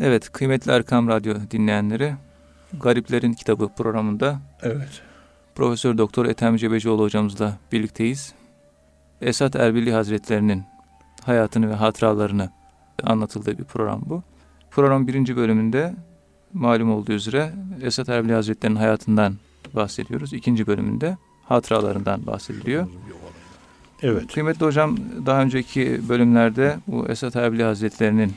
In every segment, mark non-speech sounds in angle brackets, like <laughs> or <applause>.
Evet, kıymetli Erkam Radyo dinleyenleri, Gariplerin Kitabı programında Evet. Profesör Doktor Ethem Cebecioğlu hocamızla birlikteyiz. Esat Erbili Hazretlerinin hayatını ve hatıralarını anlatıldığı bir program bu. Program birinci bölümünde malum olduğu üzere Esat Erbili Hazretlerinin hayatından bahsediyoruz. İkinci bölümünde hatıralarından bahsediliyor. Evet. Kıymetli hocam daha önceki bölümlerde bu Esat Erbili Hazretlerinin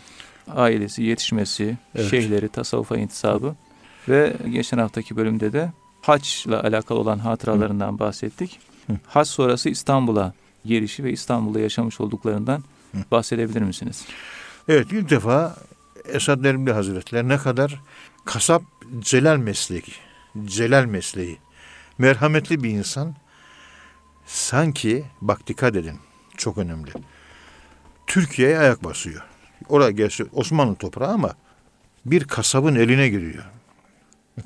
ailesi, yetişmesi, Evet. şeyhleri, tasavvufa intisabı ve geçen haftaki bölümde de haçla alakalı olan hatıralarından bahsettik. Hı. Haç sonrası İstanbul'a gelişi ve İstanbul'da yaşamış olduklarından Hı. bahsedebilir misiniz? Evet ilk defa Esad Erbil Hazretleri ne kadar kasap celal mesleği, celal mesleği, merhametli bir insan. Sanki bak dikkat edin çok önemli. Türkiye'ye ayak basıyor. Oraya gerçi Osmanlı toprağı ama bir kasabın eline giriyor.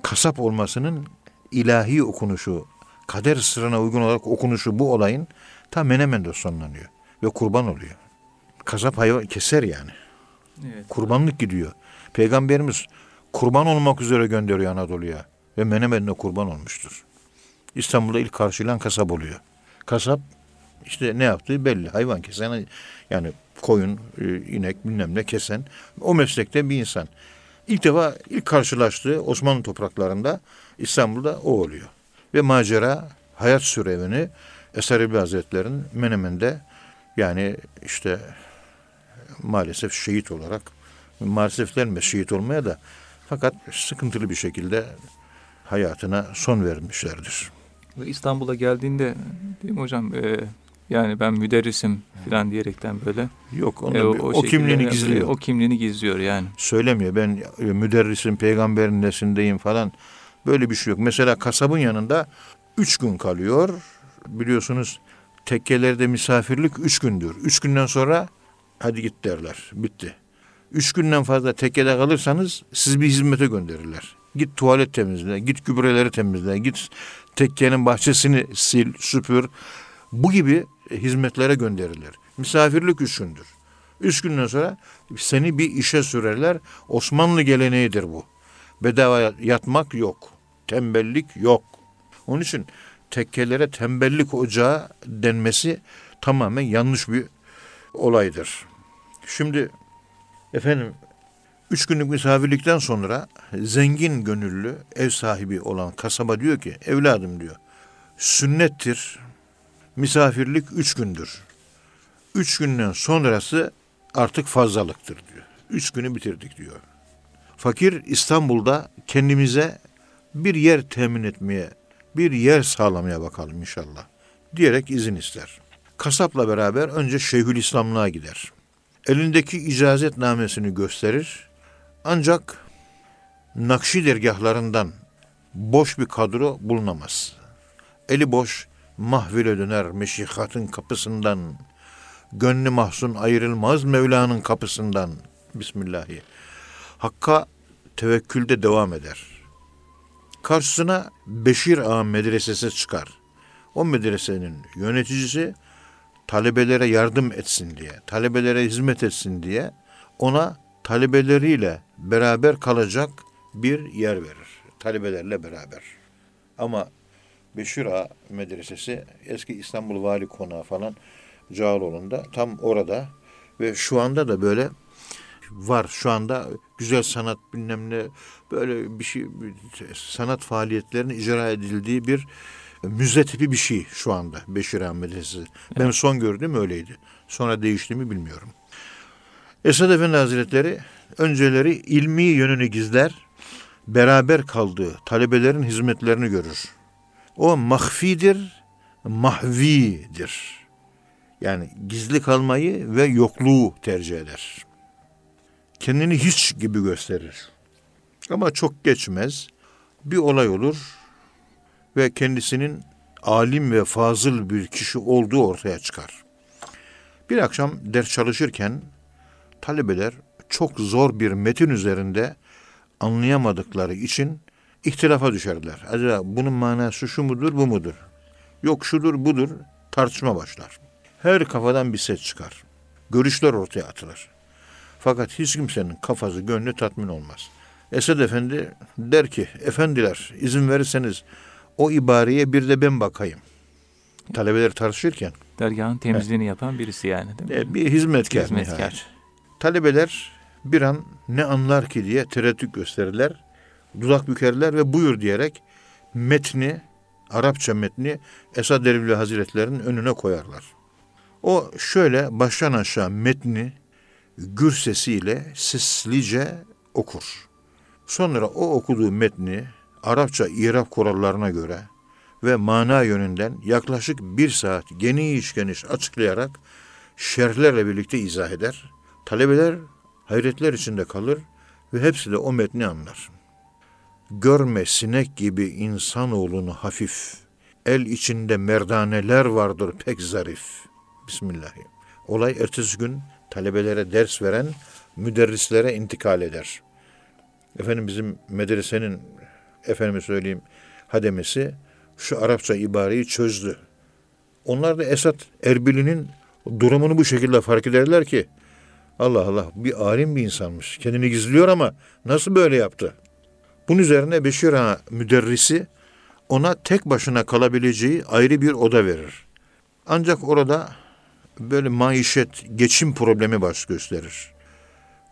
Kasap olmasının ilahi okunuşu, kader sırrına uygun olarak okunuşu bu olayın tam Menemen'de sonlanıyor ve kurban oluyor. Kasap hayvan keser yani. Evet. Kurbanlık gidiyor. Peygamberimiz kurban olmak üzere gönderiyor Anadolu'ya. Ve Menemen'de kurban olmuştur. İstanbul'da ilk karşılayan kasap oluyor. Kasap işte ne yaptığı belli. Hayvan kesen yani koyun, e, inek bilmem ne kesen o meslekte bir insan. İlk defa ilk karşılaştığı Osmanlı topraklarında İstanbul'da o oluyor. Ve macera hayat sürevini Eser Ebi Hazretleri'nin Menemen'de yani işte maalesef şehit olarak maalesef denmez şehit olmaya da fakat sıkıntılı bir şekilde hayatına son vermişlerdir. Ve İstanbul'a geldiğinde değil mi hocam e, yani ben müderrisim falan diyerekten böyle Yok onun e, o, şekilde kimliğini e, gizliyor. O kimliğini gizliyor yani. Söylemiyor ben e, müderrisim peygamberin nesindeyim falan böyle bir şey yok. Mesela kasabın yanında üç gün kalıyor biliyorsunuz tekkelerde misafirlik üç gündür. Üç günden sonra hadi git derler bitti. Üç günden fazla tekkede kalırsanız siz bir hizmete gönderirler. Git tuvalet temizle, git gübreleri temizle, git tekkenin bahçesini sil, süpür. Bu gibi hizmetlere gönderilir. Misafirlik üç. Üç günden sonra seni bir işe sürerler. Osmanlı geleneğidir bu. Bedava yatmak yok. Tembellik yok. Onun için tekkelere tembellik ocağı denmesi tamamen yanlış bir olaydır. Şimdi efendim üç günlük misafirlikten sonra zengin gönüllü ev sahibi olan kasaba diyor ki evladım diyor sünnettir misafirlik üç gündür. Üç günden sonrası artık fazlalıktır diyor. Üç günü bitirdik diyor. Fakir İstanbul'da kendimize bir yer temin etmeye, bir yer sağlamaya bakalım inşallah diyerek izin ister. Kasapla beraber önce Şeyhülislamlığa gider. Elindeki icazetnamesini gösterir. Ancak Nakşi dergahlarından boş bir kadro bulunamaz. Eli boş mahvile döner meşihatın kapısından. Gönlü mahzun ayrılmaz Mevla'nın kapısından. Bismillahi. Hakka tevekkülde devam eder. Karşısına Beşir Ağa Medresesi çıkar. O medresenin yöneticisi talebelere yardım etsin diye, talebelere hizmet etsin diye ona talebeleriyle beraber kalacak bir yer verir. Talebelerle beraber. Ama Beşir Ağa Medresesi eski İstanbul Vali Konağı falan Cağaloğlu'nda tam orada ve şu anda da böyle var. Şu anda güzel sanat bilmem ne böyle bir şey sanat faaliyetlerinin icra edildiği bir müze tipi bir şey şu anda Beşir Medresesi. Ben son gördüğüm öyleydi. Sonra değişti mi bilmiyorum. Esad Efendi Hazretleri önceleri ilmi yönünü gizler, beraber kaldığı talebelerin hizmetlerini görür. O mahfidir, mahvidir. Yani gizli kalmayı ve yokluğu tercih eder. Kendini hiç gibi gösterir. Ama çok geçmez. Bir olay olur ve kendisinin alim ve fazıl bir kişi olduğu ortaya çıkar. Bir akşam ders çalışırken talebeler çok zor bir metin üzerinde anlayamadıkları için ihtilafa düşerler. Acaba bunun manası şu mudur, bu mudur? Yok şudur, budur. Tartışma başlar. Her kafadan bir ses çıkar. Görüşler ortaya atılır. Fakat hiç kimsenin kafası, gönlü tatmin olmaz. Esed Efendi der ki, efendiler izin verirseniz o ibareye bir de ben bakayım. Talebeler tartışırken. Dergahın temizliğini yapan birisi yani değil mi? E, bir hizmetkar, Hizmetkar. nihayet. Talebeler bir an ne anlar ki diye tereddüt gösterirler. Dudak bükerler ve buyur diyerek metni, Arapça metni Esad Erbil Hazretlerinin önüne koyarlar. O şöyle baştan aşağı metni gür sesiyle seslice okur. Sonra o okuduğu metni Arapça İrab kurallarına göre ve mana yönünden yaklaşık bir saat geniş geniş açıklayarak şerhlerle birlikte izah eder. Talebeler hayretler içinde kalır ve hepsi de o metni anlar. Görme sinek gibi insanoğlunu hafif, el içinde merdaneler vardır pek zarif. Bismillahirrahmanirrahim. Olay ertesi gün talebelere ders veren müderrislere intikal eder. Efendim bizim medresenin efendime söyleyeyim hademesi şu Arapça ibareyi çözdü. Onlar da Esat Erbil'inin durumunu bu şekilde fark ederler ki Allah Allah bir alim bir insanmış. Kendini gizliyor ama nasıl böyle yaptı? Bunun üzerine Beşir Ağa müderrisi ona tek başına kalabileceği ayrı bir oda verir. Ancak orada böyle maişet, geçim problemi baş gösterir.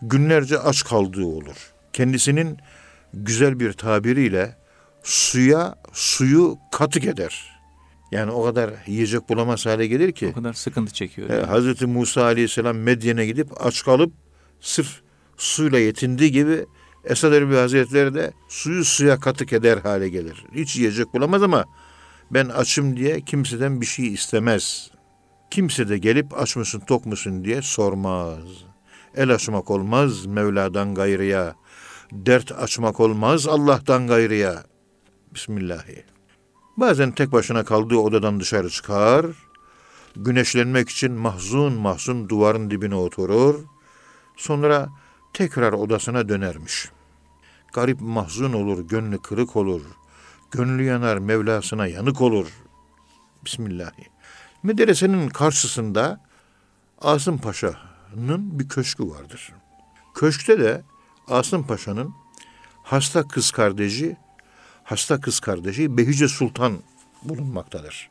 Günlerce aç kaldığı olur. Kendisinin güzel bir tabiriyle suya suyu katık eder. Yani o kadar yiyecek bulamaz hale gelir ki. O kadar sıkıntı çekiyor. E, yani. Hazreti Musa Aleyhisselam Medyen'e gidip aç kalıp sırf suyla yetindiği gibi Esad Erbil Hazretleri de suyu suya katık eder hale gelir. Hiç yiyecek bulamaz ama ben açım diye kimseden bir şey istemez. Kimse de gelip aç mısın tok musun diye sormaz. El açmak olmaz Mevla'dan gayrıya. Dert açmak olmaz Allah'tan gayrıya. Bismillahirrahmanirrahim. Bazen tek başına kaldığı odadan dışarı çıkar, güneşlenmek için mahzun mahzun duvarın dibine oturur, sonra tekrar odasına dönermiş. Garip mahzun olur, gönlü kırık olur, gönlü yanar, Mevlasına yanık olur. Bismillahirrahmanirrahim. Medresenin karşısında Asım Paşa'nın bir köşkü vardır. Köşkte de Asım Paşa'nın hasta kız kardeşi hasta kız kardeşi Behice Sultan bulunmaktadır.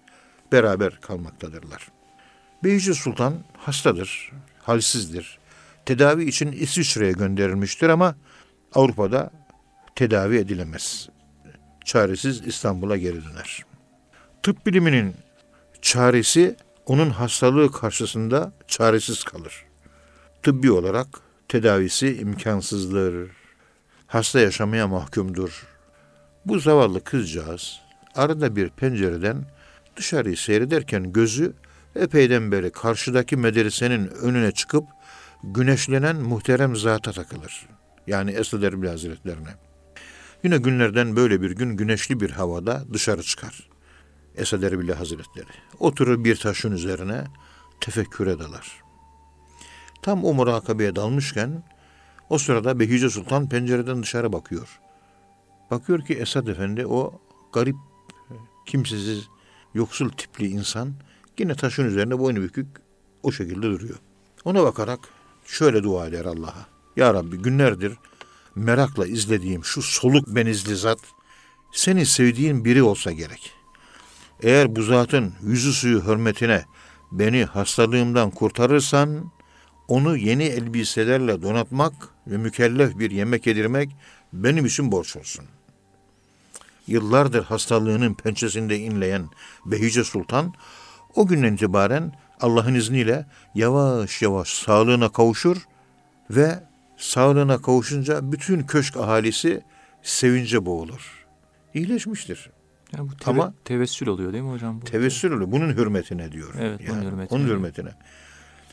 Beraber kalmaktadırlar. Behice Sultan hastadır, halsizdir. Tedavi için İsviçre'ye gönderilmiştir ama Avrupa'da tedavi edilemez. Çaresiz İstanbul'a geri döner. Tıp biliminin çaresi onun hastalığı karşısında çaresiz kalır. Tıbbi olarak tedavisi imkansızdır. Hasta yaşamaya mahkumdur. Bu zavallı kızcağız arada bir pencereden dışarıyı seyrederken gözü epeyden beri karşıdaki medresenin önüne çıkıp güneşlenen muhterem zata takılır. Yani Esad Erbil Hazretlerine. Yine günlerden böyle bir gün güneşli bir havada dışarı çıkar. Esad Erbil Hazretleri. Oturur bir taşın üzerine tefekküre dalar. Tam o murakabeye dalmışken o sırada Behice Sultan pencereden dışarı bakıyor. Bakıyor ki Esad Efendi o garip, kimsesiz, yoksul tipli insan yine taşın üzerine boynu bükük o şekilde duruyor. Ona bakarak şöyle dua eder Allah'a. Ya Rabbi günlerdir merakla izlediğim şu soluk benizli zat senin sevdiğin biri olsa gerek. Eğer bu zatın yüzü suyu hürmetine beni hastalığımdan kurtarırsan onu yeni elbiselerle donatmak ve mükellef bir yemek yedirmek benim için borç olsun. Yıllardır hastalığının pençesinde inleyen Behice Sultan o günden itibaren Allah'ın izniyle yavaş yavaş sağlığına kavuşur ve sağlığına kavuşunca bütün köşk ahalisi sevince boğulur. İyileşmiştir. Yani bu teve- Ama- tevessül oluyor değil mi hocam? Bu? Tevessül oluyor. Bunun hürmetine diyor. Evet, bunun hürmetine. Onun hürmetine.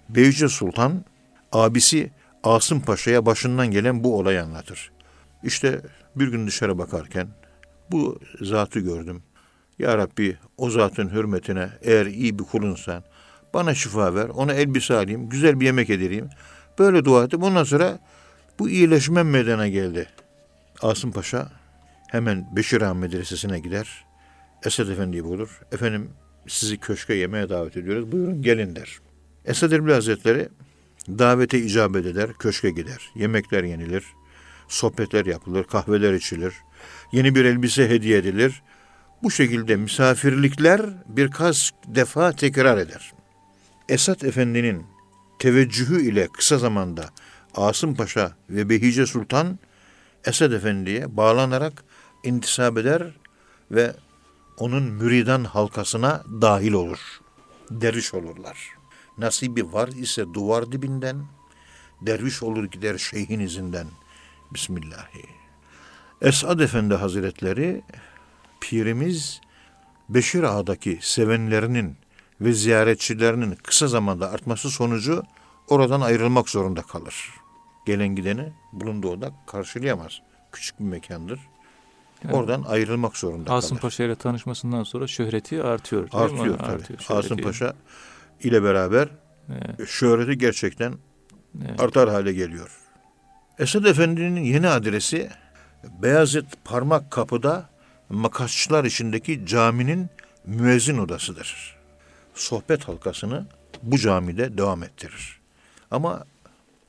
Beyce Sultan abisi Asım Paşa'ya başından gelen bu olayı anlatır. İşte bir gün dışarı bakarken bu zatı gördüm. Ya Rabbi o zatın hürmetine eğer iyi bir kulunsan bana şifa ver, ona elbise alayım, güzel bir yemek edeyim. Böyle dua ettim. Ondan sonra bu iyileşme meydana geldi. Asım Paşa hemen Beşir Ağa Medresesi'ne gider. Esed Efendi'yi bulur. Efendim sizi köşke yemeğe davet ediyoruz. Buyurun gelin der. Esed Erbil Hazretleri Davete icabet eder, köşke gider. Yemekler yenilir, sohbetler yapılır, kahveler içilir. Yeni bir elbise hediye edilir. Bu şekilde misafirlikler birkaç defa tekrar eder. Esat Efendi'nin teveccühü ile kısa zamanda Asım Paşa ve Behice Sultan Esad Efendi'ye bağlanarak intisap eder ve onun müridan halkasına dahil olur. Derviş olurlar. Nasibi var ise duvar dibinden, derviş olur gider şeyhin izinden. Bismillahi. Esad Efendi Hazretleri, pirimiz Beşir Ağa'daki sevenlerinin ve ziyaretçilerinin kısa zamanda artması sonucu oradan ayrılmak zorunda kalır. Gelen gideni bulunduğu oda karşılayamaz. Küçük bir mekandır. Yani Oradan ayrılmak zorunda Asım kalır. Paşa ile tanışmasından sonra şöhreti artıyor. değil mi? Artıyor tabii. şöhreti. Asım Paşa ile beraber Evet, şöhreti gerçekten evet. artar hale geliyor. Esad Efendi'nin yeni adresi Beyazıt Parmak Kapı'da Makasçılar içindeki caminin müezzin odasıdır. Sohbet halkasını bu camide devam ettirir. Ama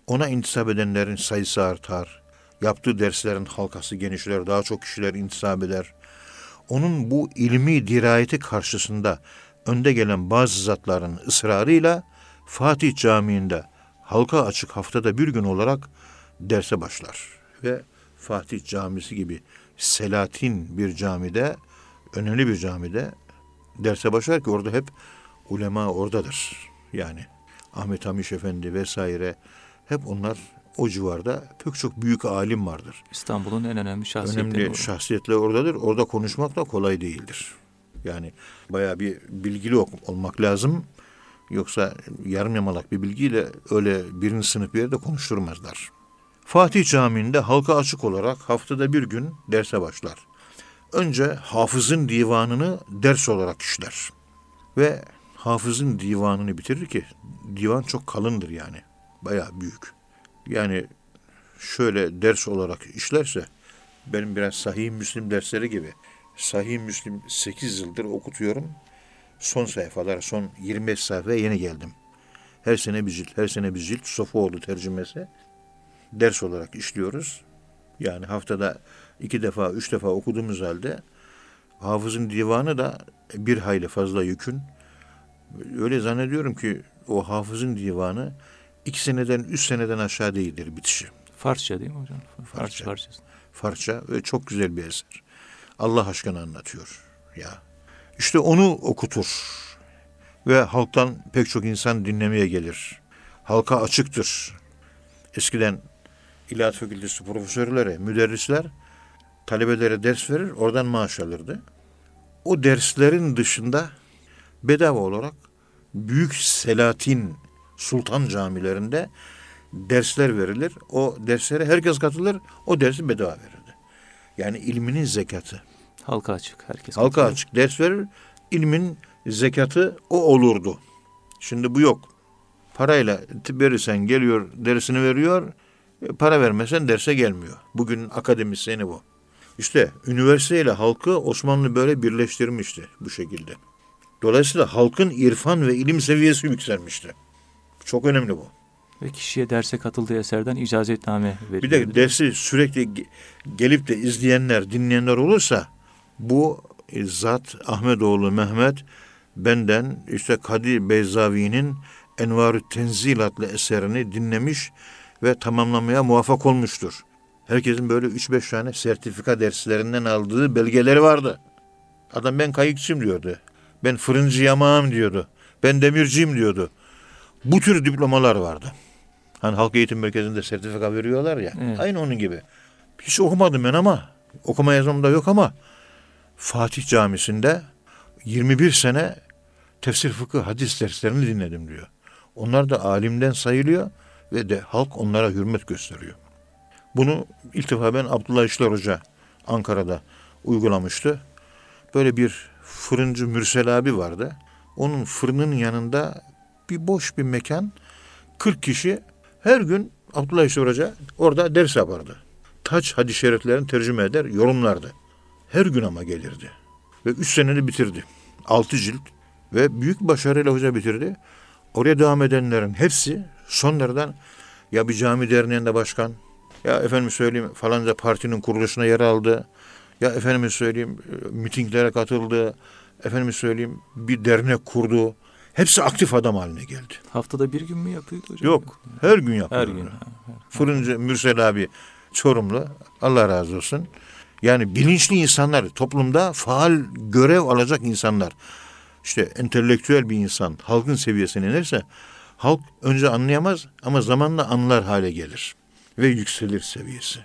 ona intisap edenlerin sayısı artar. Yaptığı derslerin halkası genişler, daha çok kişiler intisap eder. Onun bu ilmi dirayeti karşısında önde gelen bazı zatların ısrarıyla Fatih Camii'nde halka açık haftada bir gün olarak derse başlar. Ve Fatih Camisi gibi Selatin bir camide, önemli bir camide derse başlar ki orada hep ulema oradadır. Yani Ahmet Hamiş Efendi vesaire hep onlar o civarda pek çok büyük alim vardır. İstanbul'un en önemli şahsiyetleri. Önemli orada. şahsiyetler oradadır. Orada konuşmak da kolay değildir. Yani bayağı bir bilgili olmak lazım. Yoksa yarım yamalak bir bilgiyle öyle birinci sınıf bir yerde konuşturmazlar. Fatih Camii'nde halka açık olarak haftada bir gün derse başlar. Önce hafızın divanını ders olarak işler. Ve hafızın divanını bitirir ki divan çok kalındır yani. Bayağı büyük. Yani şöyle ders olarak işlerse benim biraz Sahih Müslim dersleri gibi. Sahih Müslim 8 yıldır okutuyorum. Son sayfalar, son 25 sayfaya yeni geldim. Her sene bir cilt, her sene bir cilt. Sofuoğlu tercümesi. Ders olarak işliyoruz. Yani haftada iki defa, üç defa okuduğumuz halde hafızın divanı da bir hayli fazla yükün. Öyle zannediyorum ki o hafızın divanı iki seneden, üç seneden aşağı değildir bitişi. Farsça değil mi hocam? Farsça. Farsça. Farsça. Farsça ve çok güzel bir eser. Allah aşkına anlatıyor ya. İşte onu okutur ve halktan pek çok insan dinlemeye gelir. Halka açıktır. Eskiden İlahiyat Fakültesi profesörleri, müderrisler talebelere ders verir, oradan maaş alırdı. O derslerin dışında bedava olarak büyük Selatin Sultan camilerinde dersler verilir. O derslere herkes katılır, o dersi bedava verirdi. Yani ilminin zekatı. Halka açık. Herkes Halka katılıyor. açık ders verir, ilmin zekatı o olurdu. Şimdi bu yok. Parayla verirsen geliyor, dersini veriyor, e, para vermesen derse gelmiyor. Bugün akademisyeni bu. İşte üniversiteyle halkı Osmanlı böyle birleştirmişti bu şekilde. Dolayısıyla halkın irfan ve ilim seviyesi yükselmişti. Çok önemli bu. Ve kişiye derse katıldığı eserden icazetname veriliyor. Bir de dersi sürekli ge- gelip de izleyenler, dinleyenler olursa bu e, zat Ahmetoğlu Mehmet benden işte Kadir Beyzavi'nin Envarü Tenzil adlı eserini dinlemiş ve tamamlamaya muvaffak olmuştur. Herkesin böyle 3-5 tane sertifika derslerinden aldığı belgeleri vardı. Adam ben kayıkçıyım diyordu. Ben fırıncı yamağım diyordu. Ben demirciyim diyordu. Bu tür diplomalar vardı. Hani halk eğitim merkezinde sertifika veriyorlar ya. Evet. Aynı onun gibi. Hiç okumadım ben ama okuma yazmamda yok ama Fatih Camisi'nde 21 sene tefsir fıkıh hadis derslerini dinledim diyor. Onlar da alimden sayılıyor ve de halk onlara hürmet gösteriyor. Bunu ilk defa ben Abdullah İşler Hoca Ankara'da uygulamıştı. Böyle bir fırıncı Mürsel abi vardı. Onun fırının yanında bir boş bir mekan 40 kişi her gün Abdullah İşler Hoca orada ders yapardı. Taç hadis-i şeriflerini tercüme eder, yorumlardı. Her gün ama gelirdi. Ve üç senede bitirdi. Altı cilt ve büyük başarıyla hoca bitirdi. Oraya devam edenlerin hepsi Sonradan ya bir cami derneğinde başkan, ya efendim söyleyeyim falanca partinin kuruluşuna yer aldı. Ya efendim söyleyeyim e, mitinglere katıldı. Efendim söyleyeyim bir dernek kurdu. Hepsi aktif adam haline geldi. Haftada bir gün mü yapıyordu hocam? Yok. Her gün yapıyor. Her gün. Fırıncı Mürsel abi Çorumlu. Allah razı olsun. Yani bilinçli insanlar, toplumda faal görev alacak insanlar. İşte entelektüel bir insan halkın seviyesine inerse halk önce anlayamaz ama zamanla anlar hale gelir ve yükselir seviyesi.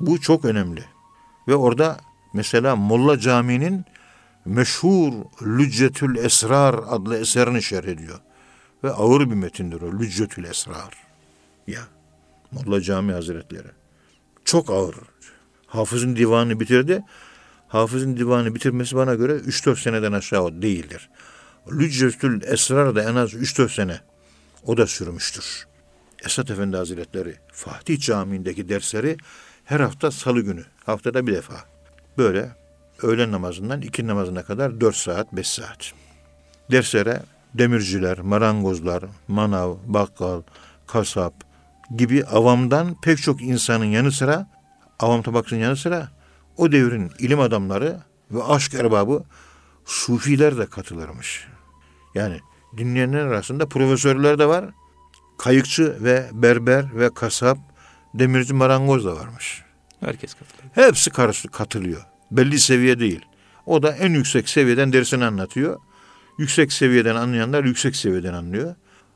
Bu çok önemli. Ve orada mesela Molla Camii'nin meşhur Lüccetül Esrar adlı eserini şerh ediyor. Ve ağır bir metindir o Lüccetül Esrar. Ya Molla Cami Hazretleri. Çok ağır. Hafız'ın divanını bitirdi. Hafız'ın divanı bitirmesi bana göre 3-4 seneden aşağı değildir. Lüccetül Esrar da en az 3-4 sene o da sürmüştür. Esat Efendi Hazretleri Fatih Camii'ndeki dersleri her hafta salı günü. Haftada bir defa. Böyle öğlen namazından iki namazına kadar 4 saat, 5 saat. Derslere demirciler, marangozlar, manav, bakkal, kasap gibi avamdan pek çok insanın yanı sıra, avam tabakçının yanı sıra o devrin ilim adamları ve aşk erbabı sufiler de katılırmış. Yani dinleyenler arasında profesörler de var. Kayıkçı ve berber ve kasap, demirci marangoz da varmış. Herkes katılıyor. Hepsi karşı katılıyor. Belli seviye değil. O da en yüksek seviyeden dersini anlatıyor. Yüksek seviyeden anlayanlar yüksek seviyeden anlıyor.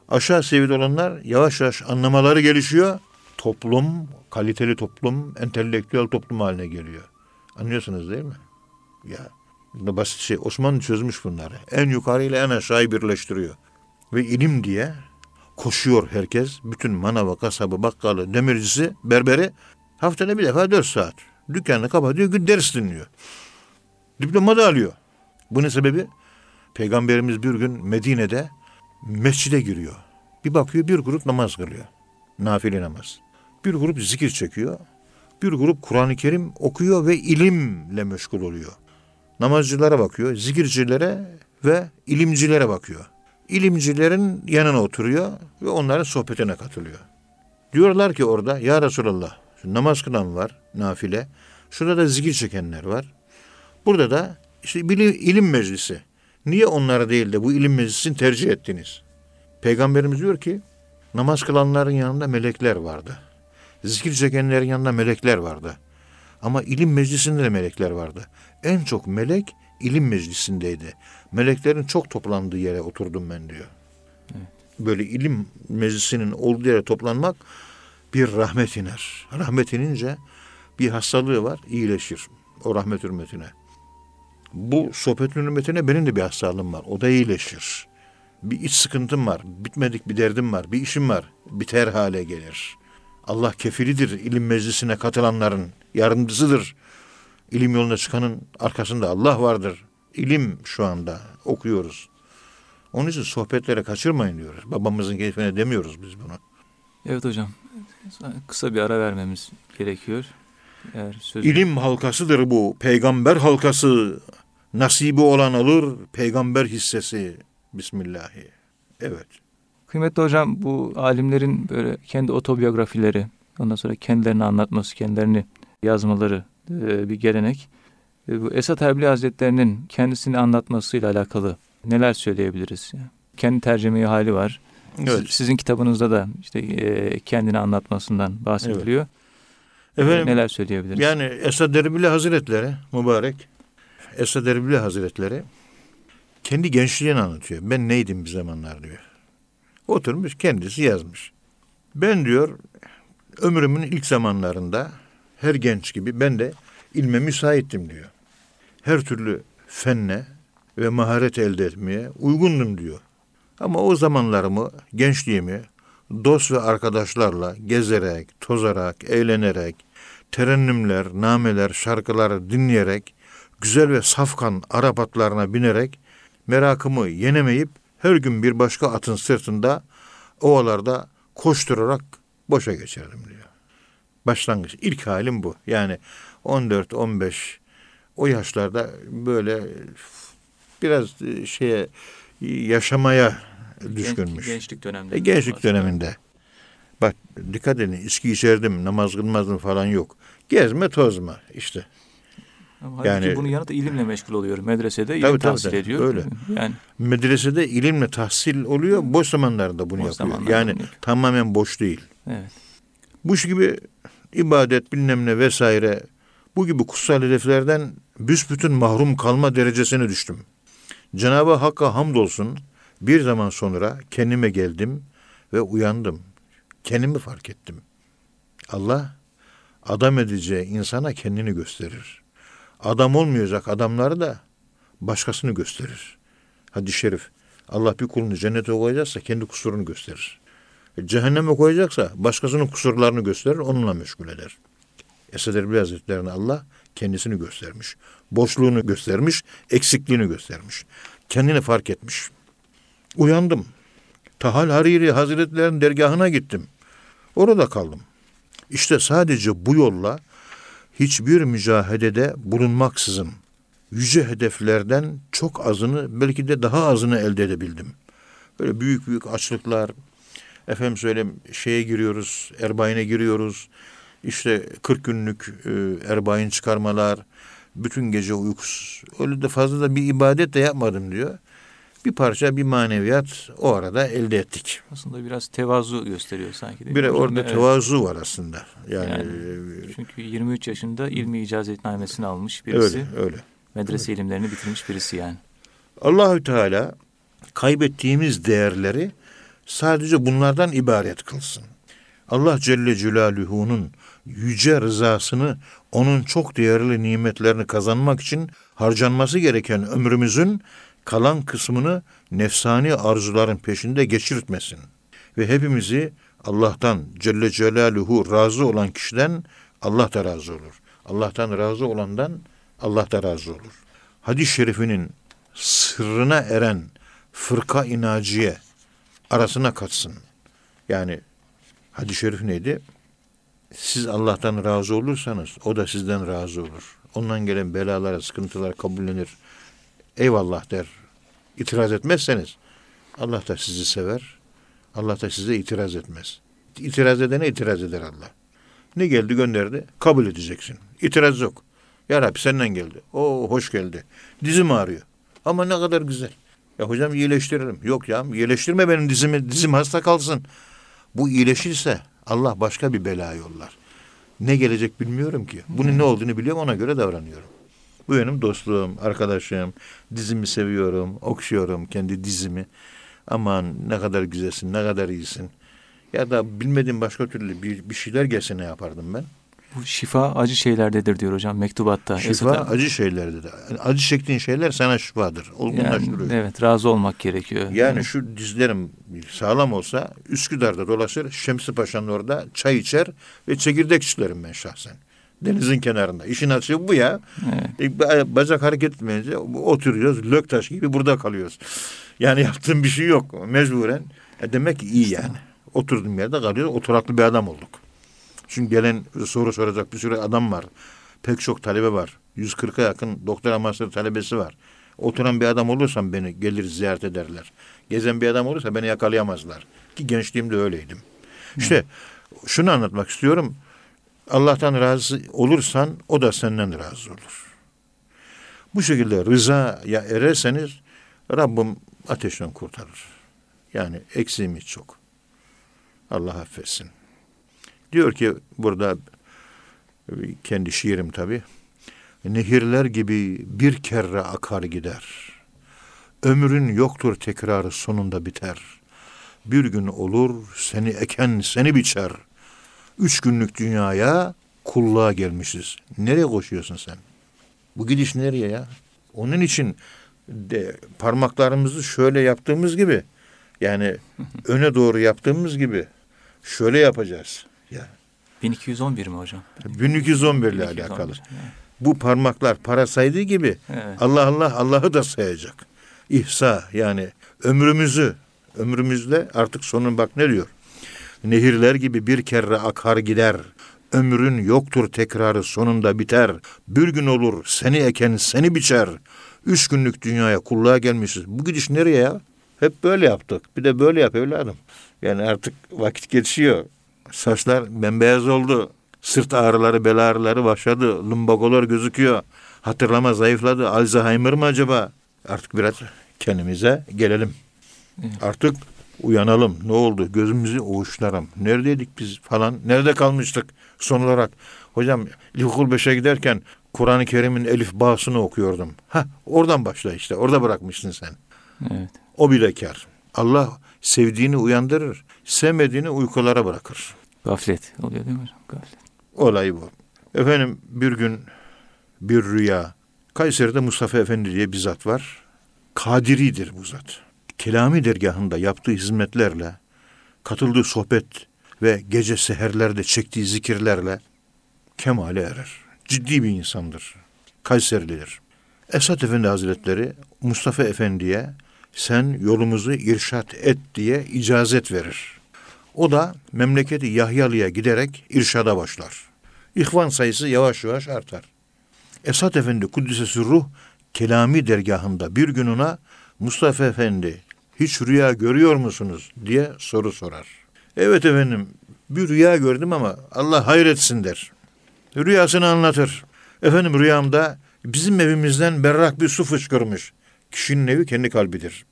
Aşağı seviyede olanlar yavaş yavaş anlamaları gelişiyor. Toplum, kaliteli toplum, entelektüel toplum haline geliyor. Anlıyorsunuz değil mi? Ya bu basit şey. Osmanlı çözmüş bunları. En yukarı ile en aşağıyı birleştiriyor. Ve ilim diye koşuyor herkes. Bütün manava, kasabı, bakkalı, demircisi, berberi haftada bir defa dört saat. Dükkanını kapatıyor, gün ders dinliyor. Diploma da alıyor. Bu ne sebebi? Peygamberimiz bir gün Medine'de mescide giriyor. Bir bakıyor bir grup namaz kılıyor. Nafile namaz. Bir grup zikir çekiyor. Bir grup Kur'an-ı Kerim okuyor ve ilimle meşgul oluyor. Namazcılara bakıyor, zikircilere ve ilimcilere bakıyor. İlimcilerin yanına oturuyor ve onların sohbetine katılıyor. Diyorlar ki orada ya Resulallah namaz kılan var nafile. Şurada da zikir çekenler var. Burada da işte bilim, ilim meclisi. Niye onlara değil de bu ilim meclisini tercih ettiniz? Peygamberimiz diyor ki namaz kılanların yanında melekler vardı. Zikir çekenlerin yanında melekler vardı. Ama ilim meclisinde de melekler vardı. En çok melek ilim meclisindeydi. Meleklerin çok toplandığı yere oturdum ben diyor. Böyle ilim meclisinin olduğu yere toplanmak bir rahmet iner. Rahmet inince bir hastalığı var iyileşir. O rahmet hürmetine. Bu sohbetin hürmetine benim de bir hastalığım var. O da iyileşir. Bir iç sıkıntım var. Bitmedik bir derdim var. Bir işim var. Biter hale gelir. Allah kefilidir ilim meclisine katılanların. Yardımcısıdır. İlim yoluna çıkanın arkasında Allah vardır. İlim şu anda okuyoruz. Onun için sohbetlere kaçırmayın diyoruz. Babamızın keyfine demiyoruz biz bunu. Evet hocam. Kısa bir ara vermemiz gerekiyor. Eğer söz... İlim halkasıdır bu. Peygamber halkası. Nasibi olan alır. Peygamber hissesi. Bismillahi. Evet. Kıymetli hocam bu alimlerin böyle kendi otobiyografileri, ondan sonra kendilerini anlatması, kendilerini yazmaları e, bir gelenek. E, bu Esat Erbil Hazretlerinin kendisini anlatmasıyla alakalı neler söyleyebiliriz? Kendi tercümeyi hali var. Evet. Sizin kitabınızda da işte e, kendini anlatmasından bahsediliyor. Efendim, neler söyleyebiliriz? Yani Esad Erbil Hazretleri mübarek Esad Erbil Hazretleri kendi gençliğini anlatıyor. Ben neydim bir zamanlar diyor. Oturmuş kendisi yazmış. Ben diyor ömrümün ilk zamanlarında her genç gibi ben de ilme müsaittim diyor. Her türlü fenne ve maharet elde etmeye uygundum diyor. Ama o zamanlarımı, gençliğimi dost ve arkadaşlarla gezerek, tozarak, eğlenerek, terennümler, nameler, şarkılar dinleyerek, güzel ve safkan Arap atlarına binerek, merakımı yenemeyip her gün bir başka atın sırtında ovalarda koşturarak boşa geçerdim diyor. Başlangıç, ilk halim bu. Yani 14-15 o yaşlarda böyle biraz şeye yaşamaya düşkünmüş. Genç, gençlik döneminde. E, gençlik döneminde. Bak dikkat edin içki içerdim namaz kılmazdım falan yok. Gezme tozma işte. Ama yani, bunun yanında ilimle meşgul oluyor. Medresede ilim Tabii, tahsil tabii. ediyor. Öyle. Yani Medresede ilimle tahsil oluyor boş zamanlarda bunu Boş yapıyor. zamanlarda Yani bunu tamamen boş değil. evet. Bu gibi ibadet bilmem ne vesaire bu gibi kutsal hedeflerden büsbütün mahrum kalma derecesine düştüm. Cenab-ı Hakk'a hamdolsun bir zaman sonra kendime geldim ve uyandım. Kendimi fark ettim. Allah adam edeceği insana kendini gösterir. Adam olmayacak adamları da başkasını gösterir. Hadis-i şerif. Allah bir kulunu cennete koyacaksa kendi kusurunu gösterir. E, Cehenneme koyacaksa başkasının kusurlarını gösterir, onunla meşgul eder. Esed Erbil Hazretleri'ne Allah kendisini göstermiş. Boşluğunu göstermiş, eksikliğini göstermiş. Kendini fark etmiş. Uyandım. Tahal Hariri Hazretleri'nin dergahına gittim. Orada kaldım. İşte sadece bu yolla hiçbir mücahedede bulunmaksızın yüce hedeflerden çok azını belki de daha azını elde edebildim. Böyle büyük büyük açlıklar, efendim söyleyeyim şeye giriyoruz, erbayine giriyoruz. İşte 40 günlük e, erbayin çıkarmalar, bütün gece uykusuz. Öyle de fazla da bir ibadet de yapmadım diyor. Bir parça bir maneviyat o arada elde ettik. Aslında biraz tevazu gösteriyor sanki. değil mi Bir de hocam? orada Evet. tevazu var aslında. Yani, Yani, e, Çünkü 23 yaşında ilmi icazetnamesini almış birisi. öyle öyle. Medrese ilimlerini bitirmiş birisi yani. Allahü Teala kaybettiğimiz değerleri sadece bunlardan ibaret kılsın. Allah Celle Celaluhu'nun yüce rızasını, onun çok değerli nimetlerini kazanmak için harcanması gereken ömrümüzün kalan kısmını nefsani arzuların peşinde geçirtmesin. Ve hepimizi Allah'tan Celle Celaluhu razı olan kişiden Allah da razı olur. Allah'tan razı olandan Allah da razı olur. Hadis-i şerifinin sırrına eren fırka inaciye arasına katsın. Yani hadis-i şerif neydi? Siz Allah'tan razı olursanız o da sizden razı olur. Ondan gelen belalara, sıkıntılar kabullenir. Eyvallah der. İtiraz etmezseniz Allah da sizi sever. Allah da size itiraz etmez. İtiraz edene itiraz eder Allah. Ne geldi gönderdi? Kabul edeceksin. İtiraz yok. Ya Rabbi senden geldi. O hoş geldi. Dizim ağrıyor. Ama ne kadar güzel. Ya hocam iyileştirelim. Yok ya iyileştirme benim dizimi. Dizim hasta kalsın. Bu iyileşirse Allah başka bir bela yollar. Ne gelecek bilmiyorum ki. Bunun ne olduğunu biliyorum ona göre davranıyorum. Bu benim dostluğum, arkadaşım. Dizimi seviyorum, okşuyorum kendi dizimi. Aman ne kadar güzelsin, ne kadar iyisin. Ya da bilmediğim başka türlü bir, bir şeyler gelse ne yapardım ben? Bu şifa acı şeylerdedir diyor hocam mektubatta. Şifa Esat acı şeylerde de. Acı çektiğin şeyler sana şifadır. yani, Olgunlaştırıyor. evet razı olmak gerekiyor. Yani şu dizlerim sağlam olsa Üsküdar'da dolaşır, Şemsi Paşa'nın orada çay içer ve çekirdek çitlerim ben şahsen. Denizin kenarında. İşin açığı bu ya. Evet. E, ba- Bacak hareket etmeyince oturuyoruz, löktaş gibi burada kalıyoruz. Yani yaptığım bir şey yok mecburen. E demek ki iyi yani. Oturduğum yerde kalıyoruz, oturaklı bir adam olduk. Şimdi gelen soru soracak bir sürü adam var. Pek çok talebe var. 140'a yakın doktora master talebesi var. Oturan bir adam olursam beni gelir ziyaret ederler. Gezen bir adam olursa beni yakalayamazlar. Ki gençliğimde öyleydim. İşte şunu anlatmak istiyorum. Allah'tan razı olursan o da senden razı olur. Bu şekilde rızaya ererseniz Rabbim ateşten kurtarır. Yani eksiğimiz çok. Allah affetsin. Diyor ki burada kendi şiirim tabi. Nehirler gibi bir kere akar gider. Ömrün yoktur tekrarı sonunda biter. Bir gün olur seni eken seni biçer. Üç günlük dünyaya kulluğa gelmişiz. Nereye koşuyorsun sen? Bu gidiş nereye ya? Onun için de parmaklarımızı şöyle yaptığımız gibi yani <laughs> öne doğru yaptığımız gibi şöyle yapacağız. Ya 1211 mi hocam? 1211 ile 1211, alakalı. evet. Bu parmaklar para saydığı gibi Evet. Allah Allah Allah'ı da sayacak. İhsa yani ömrümüzü ömrümüzle artık sonun bak ne diyor? Nehirler gibi bir kere akar gider. Ömrün yoktur tekrarı sonunda biter. Bir gün olur seni eken seni biçer. Üç günlük dünyaya kulluğa gelmişiz. Bu gidiş nereye ya? Hep böyle yaptık. Bir de böyle yap evladım. Yani artık vakit geçiyor. Saçlar bembeyaz oldu. Sırt ağrıları, bel ağrıları başladı. Lumbagolar gözüküyor. Hatırlama zayıfladı. Alzheimer mı acaba? Artık biraz kendimize gelelim. Artık uyanalım. Ne oldu? Gözümüzü ovuşturalım. Neredeydik biz falan? Nerede kalmıştık? Son olarak hocam İlkokul 5'e giderken Kur'an-ı Kerim'in elif bağısını okuyordum. Ha oradan başla işte. Orada bırakmışsın sen. Evet. O bile kar. Allah sevdiğini uyandırır. Sevmediğini uykulara bırakır. Gaflet oluyor değil mi hocam? Gaflet. Olay bu. Efendim bir gün bir rüya. Kayseri'de Mustafa Efendi diye bir zat var. Kadiridir bu zat. Kelami dergahında yaptığı hizmetlerle, katıldığı sohbet ve gece seherlerde çektiği zikirlerle kemale erer. Ciddi bir insandır. Kayserilidir. Esat Efendi Hazretleri Mustafa Efendi'ye sen yolumuzu irşat et diye icazet verir. O da memleketi Yahyalı'ya giderek irşada başlar. İhvan sayısı yavaş yavaş artar. Esat Efendi Kuddisesi Ruh Kelami dergahında bir gün ona Mustafa Efendi hiç rüya görüyor musunuz diye soru sorar. Evet efendim bir rüya gördüm ama Allah hayretsin der. Rüyasını anlatır. Efendim rüyamda bizim evimizden berrak bir su fışkırmış. Kişinin evi kendi kalbidir.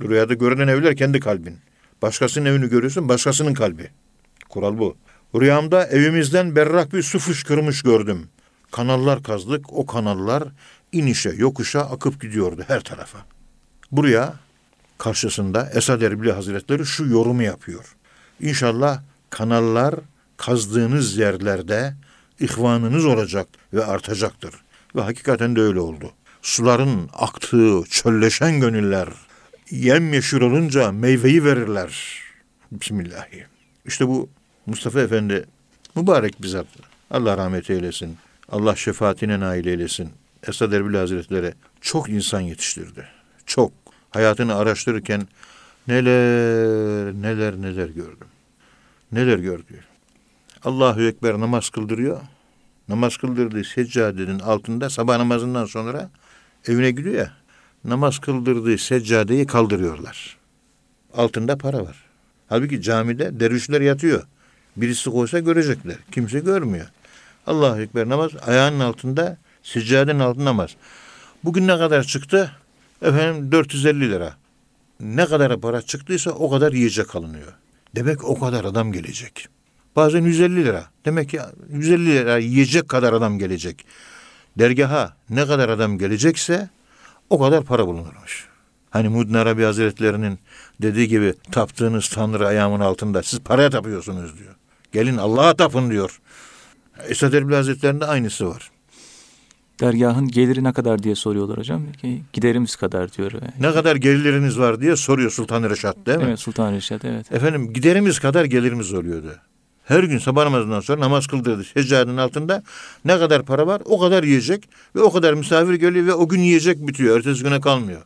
Rüyada görünen evler kendi kalbin. Başkasının evini görüyorsun başkasının kalbi. Kural bu. Rüyamda evimizden berrak bir su fışkırmış gördüm. Kanallar kazdık. O kanallar inişe, yokuşa akıp gidiyordu her tarafa. Buraya karşısında Esad Erbil Hazretleri şu yorumu yapıyor. İnşallah kanallar kazdığınız yerlerde ihvanınız olacak ve artacaktır. Ve hakikaten de öyle oldu. Suların aktığı çölleşen gönüller yemyeşil olunca meyveyi verirler. Bismillahirrahmanirrahim. İşte bu Mustafa Efendi mübarek bir zat. Allah rahmet eylesin. Allah şefaatine nail eylesin. Esad Erbil Hazretleri çok insan yetiştirdi. Çok. Hayatını araştırırken neler neler neler gördüm. Neler gördü. Allahu Ekber namaz kıldırıyor. Namaz kıldırdığı seccadenin altında sabah namazından sonra evine gidiyor ya. Namaz kıldırdığı seccadeyi kaldırıyorlar. Altında para var. Halbuki camide dervişler yatıyor. Birisi koysa görecekler. Kimse görmüyor. Allahu Ekber namaz ayağının altında seccadenin altında namaz. Bugün ne kadar çıktı? Efendim 450 lira. Ne kadar para çıktıysa o kadar yiyecek alınıyor. Demek o kadar adam gelecek. Bazen 150 lira. Demek ki 150 lira yiyecek kadar adam gelecek. Dergaha ne kadar adam gelecekse o kadar para bulunurmuş. Hani Mudin Arabi Hazretlerinin dediği gibi taptığınız tanrı ayağımın altında. Siz paraya tapıyorsunuz diyor. Gelin Allah'a tapın diyor. Esad Erbil Hazretleri'nde aynısı var. Dergahın geliri ne kadar diye soruyorlar hocam. Ki Giderimiz kadar diyor. Ne kadar geliriniz var diye soruyor Sultan Reşat değil mi? Evet Sultan Reşat evet. Efendim giderimiz kadar gelirimiz oluyordu. Her gün sabah namazından sonra namaz kıldırdı. Seccadenin altında ne kadar para var o kadar yiyecek ve o kadar misafir geliyor ve o gün yiyecek bitiyor. Ertesi güne kalmıyor.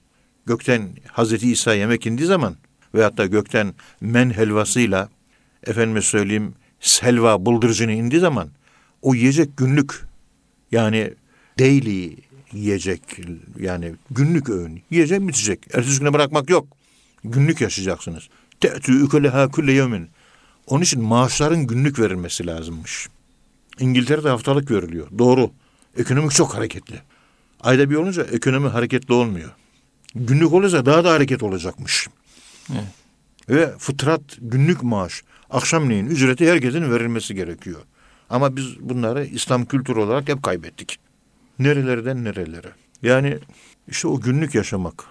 Gökten Hazreti İsa yemek indiği zaman veyahut da gökten men helvasıyla efendime söyleyeyim selva bıldırcını indiği zaman o yiyecek günlük yani daily yiyecek yani günlük öğün yiyecek bitecek. Ertesi güne bırakmak yok. Günlük yaşayacaksınız. Te'tü üköleha külle yevmin. Onun için maaşların günlük verilmesi lazımmış. İngiltere'de haftalık veriliyor. Doğru. Ekonomik çok hareketli. Ayda bir olunca ekonomi hareketli olmuyor. Günlük olursa daha da hareket olacakmış. Evet. Ve fıtrat günlük maaş. Akşamleyin ücreti herkesin verilmesi gerekiyor. Ama biz bunları İslam kültürü olarak hep kaybettik. Nerelerden nerelere. Yani işte o günlük yaşamak.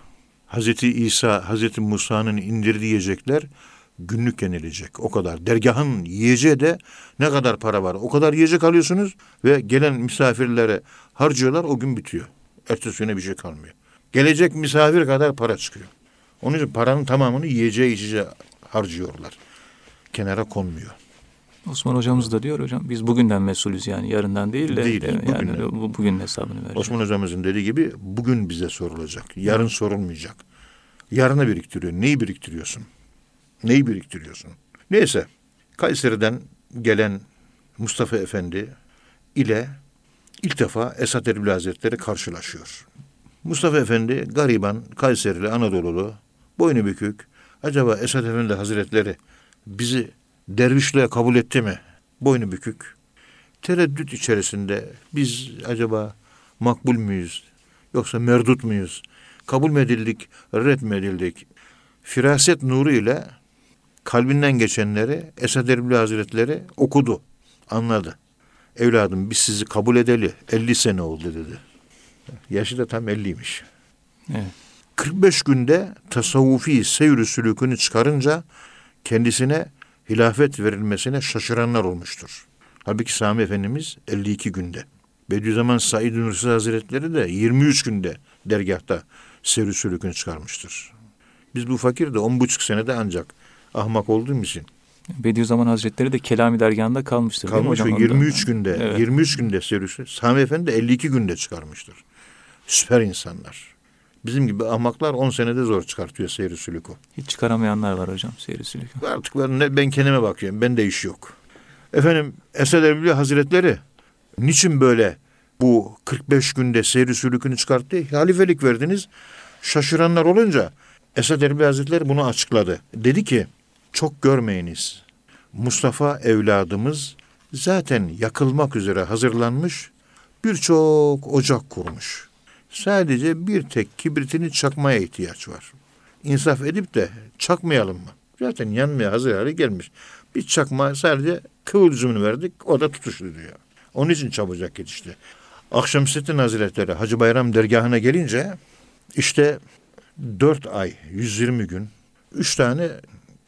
Hazreti İsa, Hazreti Musa'nın indirdiği yiyecekler günlük yenilecek. O kadar. Dergahın yiyeceği de ne kadar para var. O kadar yiyecek alıyorsunuz ve gelen misafirlere harcıyorlar o gün bitiyor. Ertesi güne bir şey kalmıyor. Gelecek misafir kadar para çıkıyor. Onun için paranın tamamını yiyeceği içeceği harcıyorlar. Kenara konmuyor. Osman hocamız da diyor hocam biz bugünden mesulüz yani yarından değil de Değil, yani bugünden. bu, bugün hesabını vereceğiz. Osman hocamızın dediği gibi bugün bize sorulacak. Yarın sorulmayacak. Yarına biriktiriyor. Neyi biriktiriyorsun? Neyi biriktiriyorsun? Neyse. Kayseri'den gelen Mustafa Efendi ile ilk defa Esat Erbil Hazretleri karşılaşıyor. Mustafa Efendi gariban, Kayserili, Anadolu'lu, boynu bükük. Acaba Esat Efendi Hazretleri bizi dervişliğe kabul etti mi? Boynu bükük. Tereddüt içerisinde biz acaba makbul müyüz? Yoksa merdut muyuz? Kabul mü edildik, red mi edildik? Firaset nuru ile kalbinden geçenleri Esad Erbil Hazretleri okudu, anladı. Evladım biz sizi kabul edeli 50 sene oldu dedi. Yaşı da tam 50'ymiş. Evet. 45 günde tasavvufi seyr sülükünü çıkarınca kendisine hilafet verilmesine şaşıranlar olmuştur. Halbuki Sami Efendimiz 52 günde. Bediüzzaman Said Nursi Hazretleri de 23 günde dergahta seyr sülükünü çıkarmıştır. Biz bu fakir de 10,5 senede ancak ahmak olduğum için Bediüzzaman Hazretleri de Kelami dergahında kalmıştır. kalmış ve hocam? 23 günde Evet. 23 günde seyr Sami Efendi de 52 günde çıkarmıştır. Süper insanlar. Bizim gibi ahmaklar 10 senede zor çıkartıyor seyri sülükü. Hiç çıkaramayanlar var hocam seyri sülükü. Artık ben, ben kendime bakıyorum. Bende iş yok. Efendim Esed Erbil Hazretleri niçin böyle bu 45 günde seyri sülükünü çıkarttı? Halifelik verdiniz. Şaşıranlar olunca Esed Erbil Hazretleri bunu açıkladı. Dedi ki çok görmeyiniz. Mustafa evladımız zaten yakılmak üzere hazırlanmış birçok ocak kurmuş. Sadece bir tek kibritini çakmaya ihtiyaç var. İnsaf edip de çakmayalım mı? Zaten yanmaya hazır hale gelmiş. Bir çakma sadece kıvılcımını verdik o da tutuştu diyor. Onun için çabucak yetişti. Akşemseddin Hazretleri Hacı Bayram dergahına gelince işte dört ay 120 gün üç tane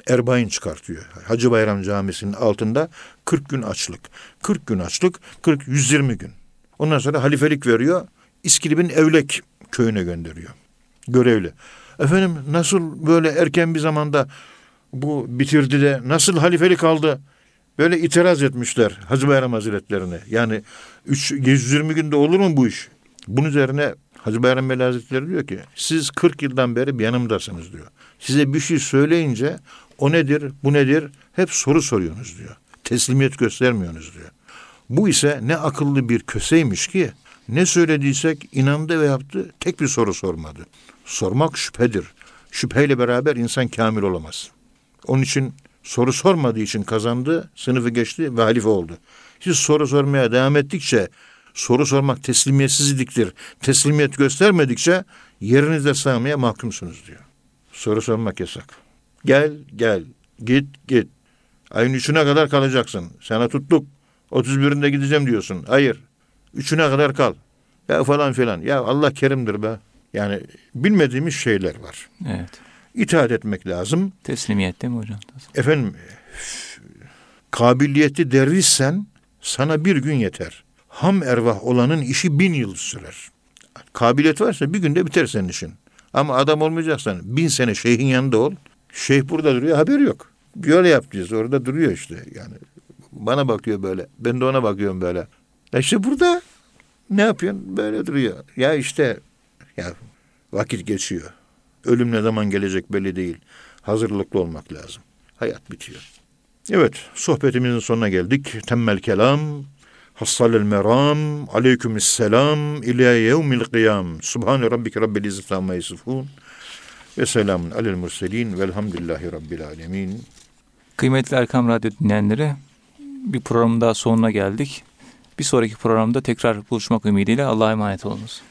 erbain çıkartıyor. Hacı Bayram Camisi'nin altında 40 gün açlık. 40 gün açlık, 40 120 gün. Ondan sonra halifelik veriyor. İskilip'in Evlek köyüne gönderiyor. Görevli. Efendim nasıl böyle erken bir zamanda bu bitirdi de nasıl halifelik aldı? Böyle itiraz etmişler Hacı Bayram Hazretlerine. Yani 3, 120 günde olur mu bu iş? Bunun üzerine Hacı Bayram Veli Hazretleri diyor ki siz 40 yıldan beri yanımdasınız diyor. Size bir şey söyleyince o nedir bu nedir hep soru soruyorsunuz diyor. Teslimiyet göstermiyorsunuz diyor. Bu ise ne akıllı bir köseymiş ki ne söylediysek inandı ve yaptı tek bir soru sormadı. Sormak şüphedir. Şüpheyle beraber insan kamil olamaz. Onun için soru sormadığı için kazandı, sınıfı geçti ve halife oldu. Siz soru sormaya devam ettikçe soru sormak teslimiyetsizliktir. Teslimiyet göstermedikçe yerinizde sığmaya mahkumsunuz diyor. Soru sormak yasak. Gel gel, git git. Ayın üçüne kadar kalacaksın. Sana tuttuk. 31'inde gideceğim diyorsun. Hayır. Üçüne kadar kal. Ya falan filan. Ya Allah kerimdir be. Yani bilmediğimiz şeyler var. Evet. İtaat etmek lazım. Teslimiyet değil mi hocam? Efendim kabiliyeti dervişsen sana bir gün yeter. Ham ervah olanın işi bin yıl sürer. Kabiliyet varsa bir günde biter senin işin. Ama adam olmayacaksan bin sene şeyhin yanında ol. Şeyh burada duruyor haberi yok. Böyle yapacağız orada duruyor işte yani. Bana bakıyor böyle. Ben de ona bakıyorum böyle. Ya işte burada ne yapıyorsun? Böyle duruyor. Ya işte ya vakit geçiyor. Ölüm ne zaman gelecek belli değil. Hazırlıklı olmak lazım. Hayat bitiyor. Evet, sohbetimizin sonuna geldik. Temmel kelam, hassalel meram, aleykümüsselam, ila yevmil kıyam. Subhane rabbike rabbil izzeti amma yasifun. Ve selamun alel murselin velhamdülillahi rabbil alemin. Kıymetli Erkam Radyo dinleyenleri bir programın daha sonuna geldik. Bir sonraki programda tekrar buluşmak ümidiyle Allah'a emanet olunuz.